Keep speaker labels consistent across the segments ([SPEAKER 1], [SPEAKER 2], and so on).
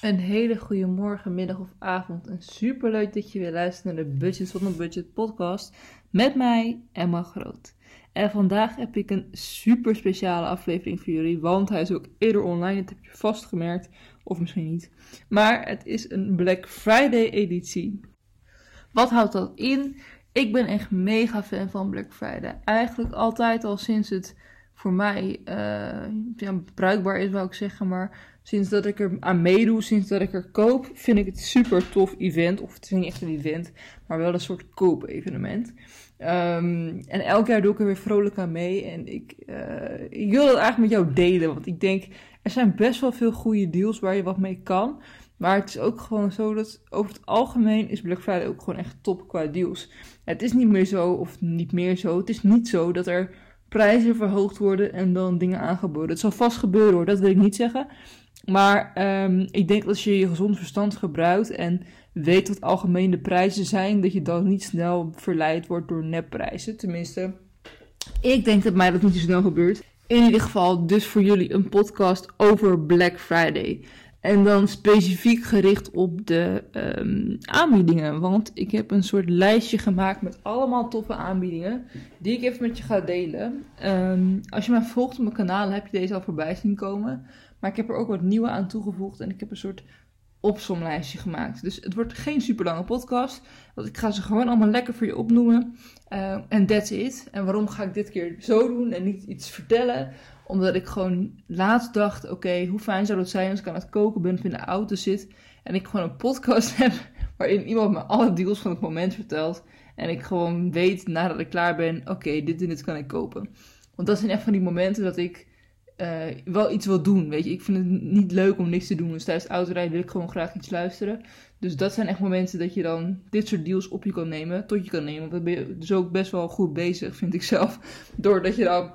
[SPEAKER 1] Een hele goede morgen, middag of avond. En super leuk dat je weer luistert naar de Budget zonder Budget podcast met mij, Emma Groot. En vandaag heb ik een super speciale aflevering voor jullie, want hij is ook eerder online, dat heb je vast gemerkt, of misschien niet. Maar het is een Black Friday editie. Wat houdt dat in? Ik ben echt mega fan van Black Friday. Eigenlijk altijd al sinds het voor mij ja, bruikbaar is, wou ik zeggen. Maar sinds dat ik er aan meedoe, sinds dat ik er koop, vind ik het super tof event. Of het is niet echt een event, maar wel een soort koop-evenement. Um, en elk jaar doe ik er weer vrolijk aan mee. En ik, uh, ik wil dat eigenlijk met jou delen. Want ik denk, er zijn best wel veel goede deals waar je wat mee kan. Maar het is ook gewoon zo dat over het algemeen is Black Friday ook gewoon echt top qua deals. Het is niet meer zo, of niet meer zo. Het is niet zo dat er prijzen verhoogd worden en dan dingen aangeboden. Het zal vast gebeuren hoor, dat wil ik niet zeggen. Maar um, ik denk dat als je je gezond verstand gebruikt en weet wat algemene prijzen zijn, dat je dan niet snel verleid wordt door nepprijzen. Tenminste, ik denk dat mij dat niet zo snel gebeurt. In ieder geval, dus voor jullie een podcast over Black Friday. En dan specifiek gericht op de um, aanbiedingen. Want ik heb een soort lijstje gemaakt met allemaal toffe aanbiedingen. Die ik even met je ga delen. Um, als je mij volgt op mijn kanaal heb je deze al voorbij zien komen. Maar ik heb er ook wat nieuwe aan toegevoegd. En ik heb een soort opsomlijstje gemaakt. Dus het wordt geen super lange podcast. Want ik ga ze gewoon allemaal lekker voor je opnoemen. Uh, en that's it. En waarom ga ik dit keer zo doen en niet iets vertellen? Omdat ik gewoon laatst dacht, oké, hoe fijn zou het zijn als ik aan het koken ben of in de auto zit. En ik gewoon een podcast heb waarin iemand me alle deals van het moment vertelt. En ik gewoon weet nadat ik klaar ben, oké, dit en dit kan ik kopen. Want dat zijn echt van die momenten dat ik uh, wel iets wil doen, weet je. Ik vind het niet leuk om niks te doen. Dus tijdens het autorijden wil ik gewoon graag iets luisteren. Dus dat zijn echt momenten dat je dan dit soort deals op je kan nemen, tot je kan nemen. Want dan ben je dus ook best wel goed bezig, vind ik zelf. Doordat je dan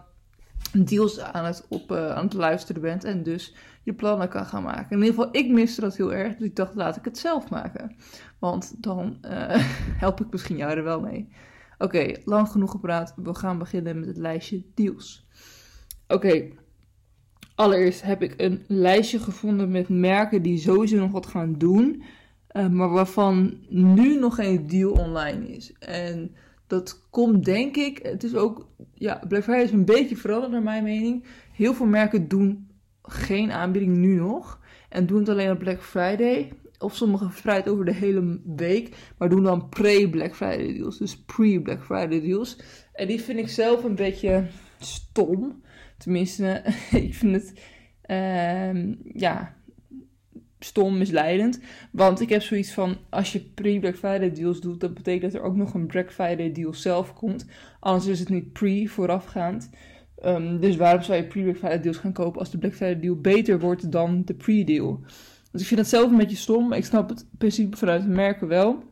[SPEAKER 1] deals aan het, op, uh, aan het luisteren bent en dus je plannen kan gaan maken. In ieder geval, ik miste dat heel erg, dus ik dacht, laat ik het zelf maken. Want dan uh, help ik misschien jou er wel mee. Oké, lang genoeg gepraat. We gaan beginnen met het lijstje deals. Oké. Allereerst heb ik een lijstje gevonden met merken die sowieso nog wat gaan doen, uh, maar waarvan nu nog geen deal online is. En dat komt denk ik, het is ook, ja, Black Friday is een beetje veranderd naar mijn mening. Heel veel merken doen geen aanbieding nu nog. En doen het alleen op Black Friday. Of sommige verspreid over de hele week. Maar doen dan pre-Black Friday deals. Dus pre-Black Friday deals. En die vind ik zelf een beetje stom. Tenminste, ik vind het, uh, ja, stom, misleidend. Want ik heb zoiets van, als je pre-Black Friday deals doet, dat betekent dat er ook nog een Black Friday deal zelf komt. Anders is het niet pre, voorafgaand. Um, dus waarom zou je pre-Black Friday deals gaan kopen als de Black Friday deal beter wordt dan de pre-deal? Dus ik vind dat zelf een beetje stom, maar ik snap het principe vanuit de merken wel.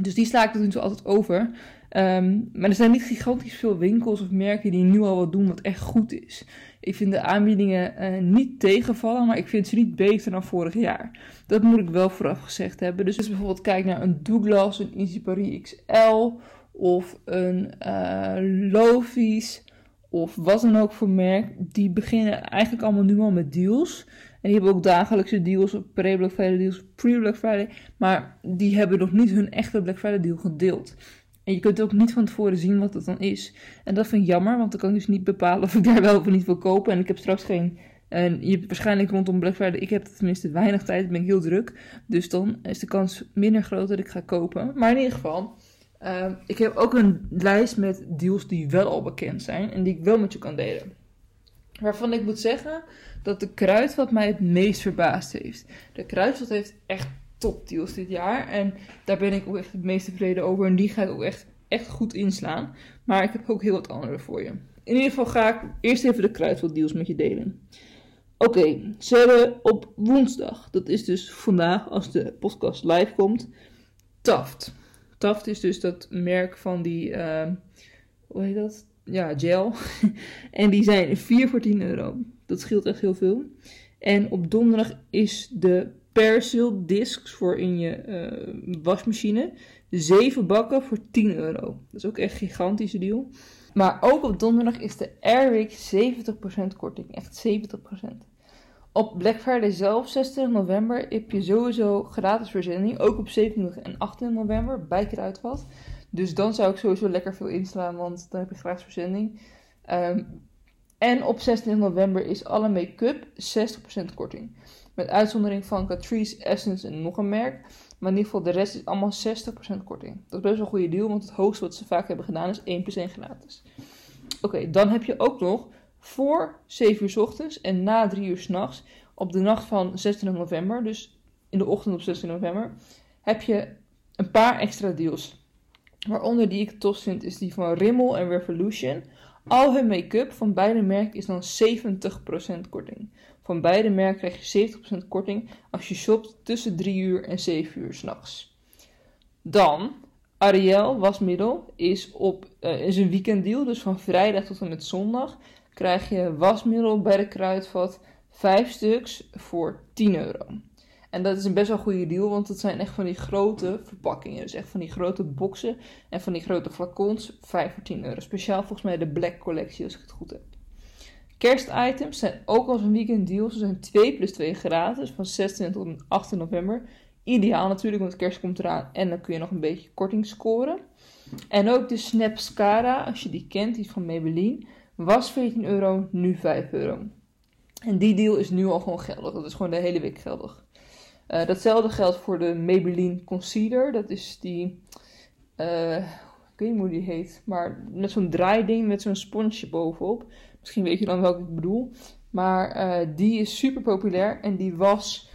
[SPEAKER 1] Dus die sla ik tot nu altijd over. Um, maar er zijn niet gigantisch veel winkels of merken die nu al wat doen wat echt goed is. Ik vind de aanbiedingen uh, niet tegenvallen, maar ik vind ze niet beter dan vorig jaar. Dat moet ik wel vooraf gezegd hebben. Dus als je bijvoorbeeld kijkt naar een Douglas, een Easy Paris XL of een uh, Lofies of wat dan ook voor merk, die beginnen eigenlijk allemaal nu al met deals. En die hebben ook dagelijkse deals, pre-Black Friday deals, pre-Black Friday. Maar die hebben nog niet hun echte Black Friday deal gedeeld. En je kunt ook niet van tevoren zien wat dat dan is. En dat vind ik jammer, want dan kan ik dus niet bepalen of ik daar wel of niet wil kopen. En ik heb straks geen. En je waarschijnlijk rondom Black Friday, ik heb tenminste weinig tijd, ben ik heel druk. Dus dan is de kans minder groot dat ik ga kopen. Maar in ieder geval, uh, ik heb ook een lijst met deals die wel al bekend zijn en die ik wel met je kan delen. Waarvan ik moet zeggen dat de Kruidvat mij het meest verbaasd heeft. De Kruidvat heeft echt topdeals dit jaar. En daar ben ik ook echt het meest tevreden over. En die ga ik ook echt, echt goed inslaan. Maar ik heb ook heel wat andere voor je. In ieder geval ga ik eerst even de Kruidvat deals met je delen. Oké, ze hebben op woensdag, dat is dus vandaag als de podcast live komt, Taft. Taft is dus dat merk van die, uh, hoe heet dat? Ja, gel. en die zijn 4 voor 10 euro. Dat scheelt echt heel veel. En op donderdag is de Persil discs voor in je uh, wasmachine. 7 bakken voor 10 euro. Dat is ook echt een gigantische deal. Maar ook op donderdag is de Airwick 70% korting. Echt 70%. Op Black Friday zelf, 26 november, heb je sowieso gratis verzending. Ook op 27 en 28 november bij Kruidvat. Dus dan zou ik sowieso lekker veel inslaan, want dan heb je gratis verzending. Ehm, en op 26 november is alle make-up 60% korting. Met uitzondering van Catrice, Essence en nog een merk. Maar in ieder geval, de rest is allemaal 60% korting. Dat is best wel een goede deal, want het hoogste wat ze vaak hebben gedaan is 1 plus 1 gratis. Oké, dan heb je ook nog voor 7 uur s ochtends en na 3 uur s'nachts, op de nacht van 16 november, dus in de ochtend op 16 november, heb je een paar extra deals. Waaronder die ik tof vind is die van Rimmel en Revolution. Al hun make-up van beide merken is dan 70% korting. Van beide merken krijg je 70% korting als je shopt tussen 3 uur en 7 uur s'nachts. Dan, Ariel wasmiddel is, op, uh, is een weekenddeal. Dus van vrijdag tot en met zondag krijg je wasmiddel bij de kruidvat 5 stuks voor 10 euro. En dat is een best wel goede deal, want het zijn echt van die grote verpakkingen. Dus echt van die grote boxen en van die grote flacons. 5 voor 10 euro. Speciaal volgens mij de Black collectie, als ik het goed heb. Kerstitems zijn ook als een weekend deal. Ze zijn 2 plus 2 gratis van 16 tot 8 november. Ideaal natuurlijk, want kerst komt eraan en dan kun je nog een beetje korting scoren. En ook de Snapscara, als je die kent, die van Maybelline, was 14 euro, nu 5 euro. En die deal is nu al gewoon geldig. Dat is gewoon de hele week geldig. Uh, datzelfde geldt voor de Maybelline Concealer. Dat is die, uh, ik weet niet hoe die heet, maar met zo'n draaiding met zo'n sponsje bovenop. Misschien weet je dan welke ik bedoel. Maar uh, die is super populair en die was,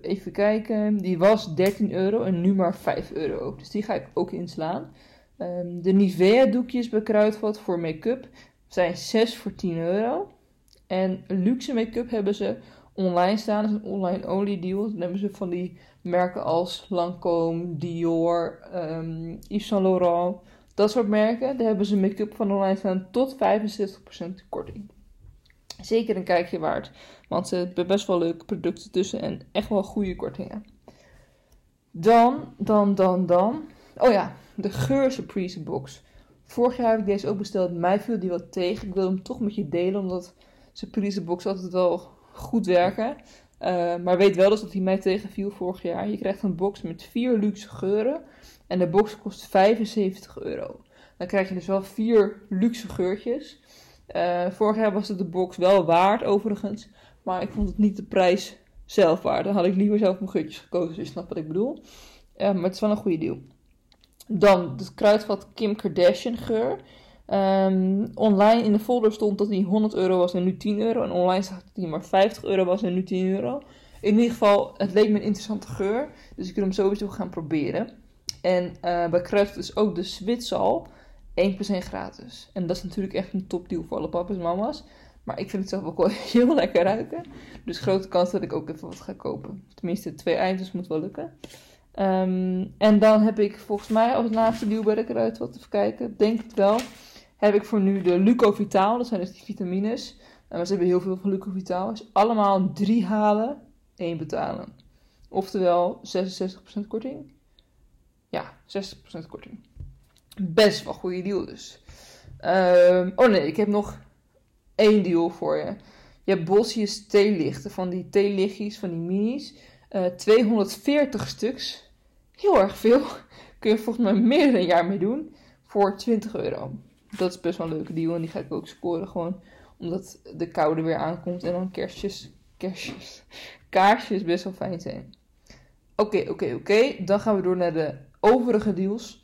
[SPEAKER 1] even kijken, die was 13 euro en nu maar 5 euro. Dus die ga ik ook inslaan. Um, de Nivea doekjes bij Kruidvat voor make-up zijn 6 voor 10 euro. En luxe make-up hebben ze online staan. Dat is een online only deal. Dan hebben ze van die merken als Lancome, Dior, um, Yves Saint Laurent. Dat soort merken. Daar hebben ze make-up van online staan tot 65% korting. Zeker een kijkje waard. Want ze hebben best wel leuke producten tussen en echt wel goede kortingen. Dan, dan, dan, dan. Oh ja, de geur surprise box. Vorig jaar heb ik deze ook besteld. Mij viel die wat tegen. Ik wil hem toch met je delen, omdat surprise box altijd wel goed werken. Uh, maar weet wel dus dat hij mij tegenviel vorig jaar. Je krijgt een box met vier luxe geuren. En de box kost 75 euro. Dan krijg je dus wel vier luxe geurtjes. Uh, vorig jaar was het de box wel waard, overigens. Maar ik vond het niet de prijs zelf waard. Dan had ik liever zelf mijn geurtjes gekozen. Dus je snapt wat ik bedoel. Uh, maar het is wel een goede deal. Dan het kruidvat Kim Kardashian geur. Um, online in de folder stond dat die 100 euro was en nu 10 euro. En online zag dat die maar 50 euro was en nu 10 euro. In ieder geval, het leek me een interessante geur. Dus ik wil hem sowieso gaan proberen. En uh, bij Kruidvat is ook de Zwitsal 1 plus 1 gratis. En dat is natuurlijk echt een topdeal voor alle papa's en mama's. Maar ik vind het zelf ook wel heel lekker ruiken. Dus grote kans dat ik ook even wat ga kopen. Tenminste, twee eindjes moet wel lukken. Um, en dan heb ik volgens mij als laatste deal bij de Kruidvat, even kijken, denk het wel heb ik voor nu de Lucovitaal. Dat zijn dus die vitamines. En we hebben heel veel van Lucovitaal. Is allemaal drie halen, één betalen. Oftewel 66% korting. Ja, 60% korting. Best wel goede deal dus. Um, oh nee, ik heb nog één deal voor je. Je hebt Bosjes theelichten. Van die theelichtjes, van die minis. Uh, 240 stuks. Heel erg veel. Kun je volgens mij meer dan een jaar mee doen. Voor 20 euro dat is best wel een leuke deal. En die ga ik ook scoren. Gewoon omdat de koude weer aankomt. En dan kerstjes, kerstjes, kaarsjes best wel fijn zijn. Oké, oké, oké. Dan gaan we door naar de overige deals.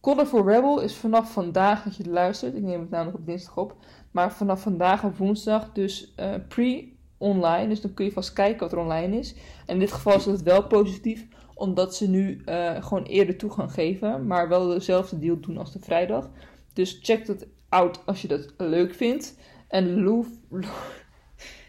[SPEAKER 1] Color for Rebel is vanaf vandaag dat je het luistert. Ik neem het namelijk op dinsdag op. Maar vanaf vandaag op woensdag dus uh, pre-online. Dus dan kun je vast kijken wat er online is. En in dit geval is het wel positief. Omdat ze nu uh, gewoon eerder toegang geven. Maar wel dezelfde deal doen als de vrijdag. Dus check dat out als je dat leuk vindt. En Loof.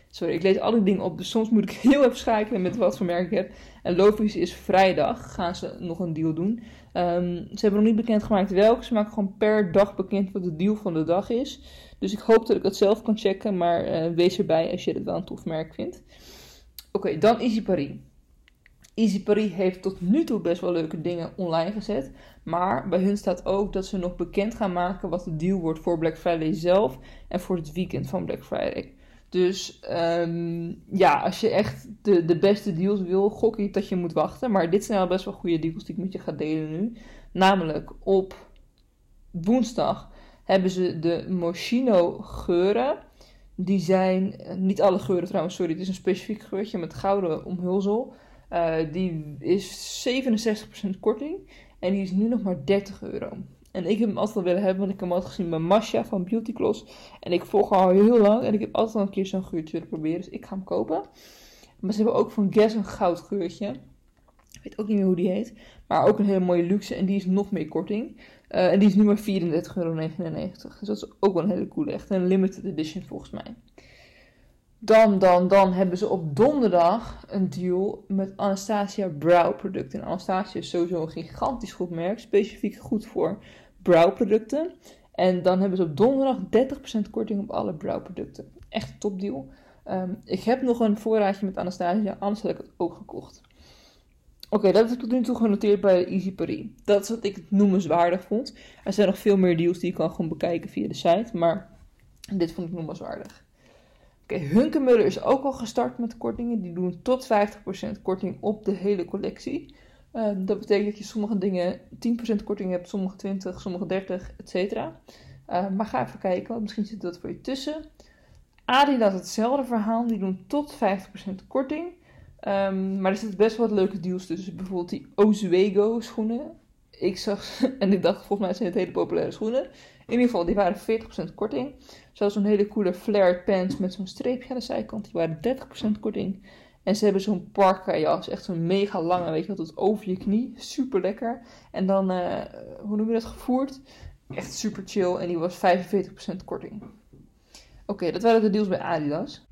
[SPEAKER 1] Sorry, ik lees alle dingen op. Dus soms moet ik heel even schakelen met wat voor merk ik heb. En Lofies is vrijdag. Gaan ze nog een deal doen. Um, ze hebben nog niet bekendgemaakt welke. Ze maken gewoon per dag bekend wat de deal van de dag is. Dus ik hoop dat ik dat zelf kan checken. Maar uh, wees erbij als je het wel een tof merk vindt. Oké, dan Easy Paris. Easy heeft tot nu toe best wel leuke dingen online gezet. Maar bij hun staat ook dat ze nog bekend gaan maken wat de deal wordt voor Black Friday zelf en voor het weekend van Black Friday. Dus ehm, ja, als je echt de, de beste deals wil, gok ik dat je moet wachten. Maar dit zijn al best wel goede deals die ik met je ga delen nu. Namelijk op woensdag hebben ze de Moschino geuren. Die zijn, niet alle geuren trouwens, sorry, het is een specifiek geurtje met gouden omhulsel. Uh, die is 67% korting en die is nu nog maar 30 euro. En ik heb hem altijd willen hebben, want ik heb hem altijd gezien bij Masha van Beauty Gloss. En ik volg haar al heel lang en ik heb altijd al een keer zo'n geurtje willen proberen, dus ik ga hem kopen. Maar ze hebben ook van Guess een goud geurtje. Ik weet ook niet meer hoe die heet. Maar ook een hele mooie luxe en die is nog meer korting. Uh, en die is nu maar 34,99 euro. Dus dat is ook wel een hele coole. Echt een limited edition volgens mij. Dan, dan, dan hebben ze op donderdag een deal met Anastasia Brow producten. En Anastasia is sowieso een gigantisch goed merk. Specifiek goed voor brow producten. En dan hebben ze op donderdag 30% korting op alle brow producten. Echt een topdeal. Um, ik heb nog een voorraadje met Anastasia, anders had ik het ook gekocht. Oké, dat heb ik tot nu toe genoteerd bij Easy Paris. Dat is wat ik noemenswaardig vond. Er zijn nog veel meer deals die je kan gewoon bekijken via de site, maar dit vond ik noemenswaardig. Hunkemuller is ook al gestart met kortingen. Die doen tot 50% korting op de hele collectie. Um, dat betekent dat je sommige dingen 10% korting hebt, sommige 20, sommige 30, etc. Uh, maar ga even kijken, want misschien zit dat voor je tussen. Adidas hetzelfde verhaal, die doen tot 50% korting. Um, maar er zitten best wel wat leuke deals tussen. Bijvoorbeeld die Ozuego schoenen. Ik zag, en ik dacht volgens mij zijn het hele populaire schoenen. In ieder geval, die waren 40% korting. Zoals zo'n hele coole flared pants met zo'n streepje aan de zijkant. Die waren 30% korting. En ze hebben zo'n parka jas. Echt zo'n mega lange, weet je wel, tot over je knie. Super lekker. En dan, uh, hoe noem je dat, gevoerd. Echt super chill. En die was 45% korting. Oké, dat waren de deals bij Adidas.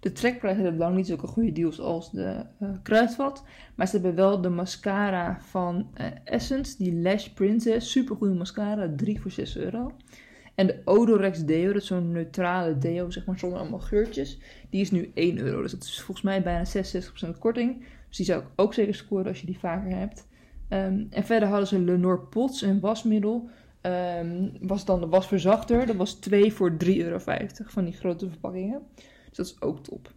[SPEAKER 1] De trekprijs hebben lang niet zulke goede deals als de uh, kruidvat. Maar ze hebben wel de mascara van uh, Essence, die Lash Princess. Super goede mascara, 3 voor 6 euro. En de Odorex Deo, dat is zo'n neutrale deo, zeg maar, zonder allemaal geurtjes. Die is nu 1 euro. Dus dat is volgens mij bijna 66% korting. Dus die zou ik ook zeker scoren als je die vaker hebt. Um, en verder hadden ze Lenore Pots, een wasmiddel. Um, was dan de wasverzachter. Dat was 2 voor 3,50 euro van die grote verpakkingen. Dus dat is ook top.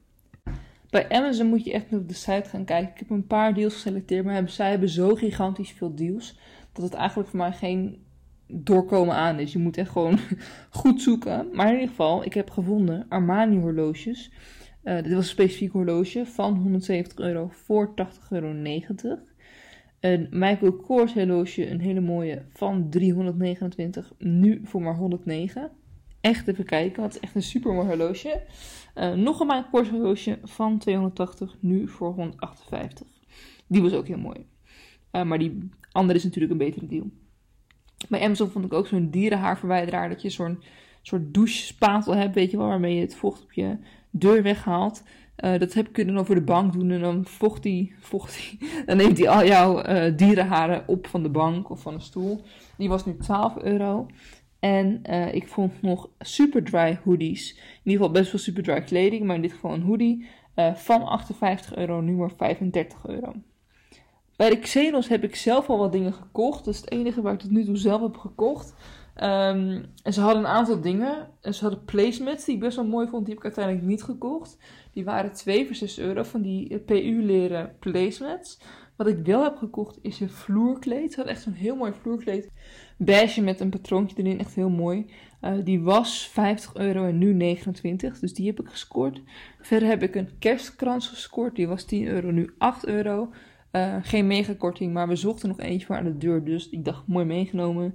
[SPEAKER 1] Bij Amazon moet je echt op de site gaan kijken. Ik heb een paar deals geselecteerd, maar zij hebben zo gigantisch veel deals. Dat het eigenlijk voor mij geen doorkomen aan is. Je moet echt gewoon goed zoeken. Maar in ieder geval, ik heb gevonden Armani horloges. Uh, dit was een specifiek horloge van 170 euro voor 80,90 euro. Een Michael Kors horloge, een hele mooie, van 329, nu voor maar 109. Echt even kijken, want het is echt een super mooi horloge. Uh, nog een Michael Kors horloge van 280, nu voor 158. Die was ook heel mooi. Uh, maar die andere is natuurlijk een betere deal. Bij Amazon vond ik ook zo'n dierenhaarverwijderaar. Dat je zo'n soort douchespatel hebt, weet je wel, waarmee je het vocht op je deur weghaalt. Uh, dat heb, kun je dan over de bank doen en dan vocht die, vocht die, dan neemt hij al jouw uh, dierenharen op van de bank of van een stoel. Die was nu 12 euro. En uh, ik vond nog super dry hoodies. In ieder geval best wel super dry kleding, maar in dit geval een hoodie van 58 euro, nu maar 35 euro. Bij de Xenos heb ik zelf al wat dingen gekocht. Dat is het enige waar ik tot nu toe zelf heb gekocht. Um, en ze hadden een aantal dingen. En ze hadden placemats die ik best wel mooi vond. Die heb ik uiteindelijk niet gekocht. Die waren 2 voor 6 euro van die eh, PU-leren placemats. Wat ik wel heb gekocht is een vloerkleed. Ze had echt zo'n heel mooi vloerkleed. Beige met een patroontje erin. Echt heel mooi. Uh, die was 50 euro en nu 29. Dus die heb ik gescoord. Verder heb ik een kerstkrans gescoord. Die was 10 euro, nu 8 euro. Uh, geen megakorting, maar we zochten nog eentje voor aan de deur. Dus ik dacht, mooi meegenomen.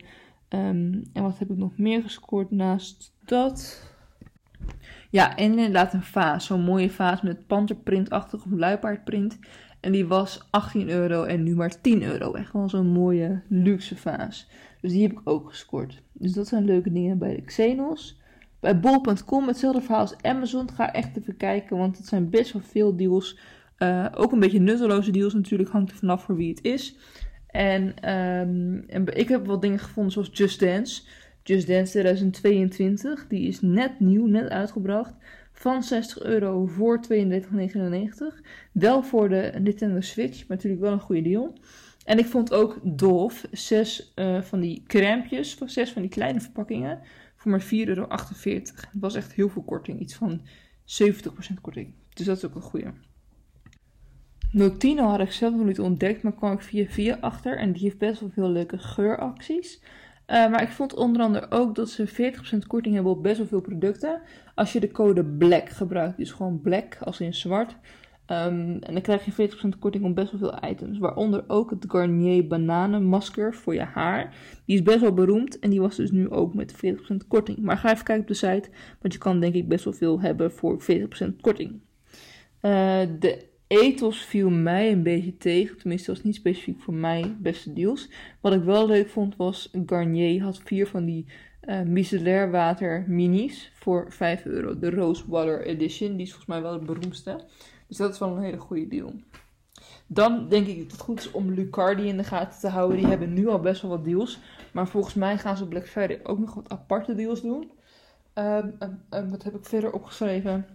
[SPEAKER 1] Um, en wat heb ik nog meer gescoord naast dat? Ja, en inderdaad een vaas. Zo'n mooie vaas met panterprintachtig of luipaardprint. En die was 18 euro en nu maar 10 euro. Echt wel zo'n mooie luxe vaas. Dus die heb ik ook gescoord. Dus dat zijn leuke dingen bij de Xenos. Bij bol.com hetzelfde verhaal als Amazon. Ga echt even kijken, want het zijn best wel veel deals uh, ook een beetje nutteloze deals natuurlijk, hangt er vanaf voor wie het is. En, um, en ik heb wat dingen gevonden zoals Just Dance. Just Dance 2022, die is net nieuw, net uitgebracht. Van 60 euro voor 32,99. Wel voor de Nintendo Switch, maar natuurlijk wel een goede deal. En ik vond ook Dolph, zes uh, van die crèmpjes, zes van die kleine verpakkingen, voor maar 4,48 euro. Het was echt heel veel korting, iets van 70% korting. Dus dat is ook een goede. Notino had ik zelf nog niet ontdekt, maar kwam ik via via achter. En die heeft best wel veel leuke geuracties. Uh, maar ik vond onder andere ook dat ze 40% korting hebben op best wel veel producten. Als je de code BLACK gebruikt, dus gewoon black als in zwart. Um, en dan krijg je 40% korting op best wel veel items. Waaronder ook het Garnier bananenmasker voor je haar. Die is best wel beroemd en die was dus nu ook met 40% korting. Maar ga even kijken op de site, want je kan denk ik best wel veel hebben voor 40% korting. Uh, de ethos viel mij een beetje tegen. Tenminste, dat was niet specifiek voor mij beste deals. Wat ik wel leuk vond was Garnier had vier van die uh, micellair water minis voor 5 euro. De Rose Water Edition, die is volgens mij wel het beroemdste. Dus dat is wel een hele goede deal. Dan denk ik dat het goed is om Lucardi in de gaten te houden. Die hebben nu al best wel wat deals. Maar volgens mij gaan ze op Black Friday ook nog wat aparte deals doen. Um, wat heb ik verder opgeschreven?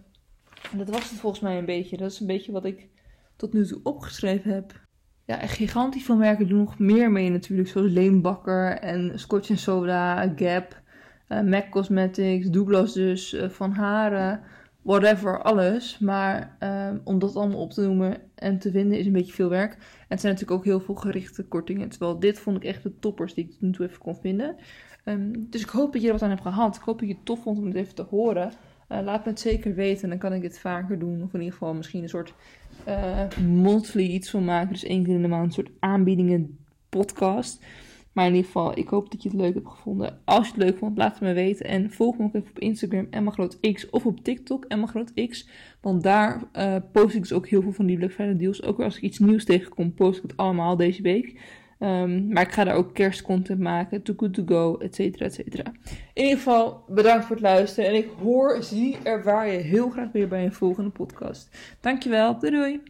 [SPEAKER 1] Dat was het volgens mij een beetje. Dat is een beetje wat ik tot nu toe opgeschreven heb. Ja, en gigantisch veel merken doen nog meer mee natuurlijk. Zoals Leenbakker en Scotch Soda, Gap, uh, MAC Cosmetics, Douglas dus, uh, Van Haren whatever, alles. Maar um, om dat allemaal op te noemen en te vinden is een beetje veel werk. En het zijn natuurlijk ook heel veel gerichte kortingen. Terwijl dit vond ik echt de toppers die ik tot nu toe even kon vinden. Um, dus ik hoop dat je er wat aan hebt gehad. Ik hoop dat je het tof vond om het even te horen. Uh, laat me het zeker weten. Dan kan ik dit vaker doen. Of in ieder geval misschien een soort uh, monthly iets van maken. Dus één keer in de maand een soort aanbiedingen podcast. Maar in ieder geval, ik hoop dat je het leuk hebt gevonden. Als je het leuk vond, laat het me weten. En volg me ook even op Instagram, EmmaGrootX. Of op TikTok, EmmaGrootX. Want daar uh, post ik dus ook heel veel van die Black Friday deals. Ook als ik iets nieuws tegenkom, post ik het allemaal deze week. Um, maar ik ga daar ook kerstcontent maken, too good to go, et cetera, et cetera. In ieder geval, bedankt voor het luisteren. En ik hoor, zie, ervaar je heel graag weer bij een volgende podcast. Dankjewel, doei doei!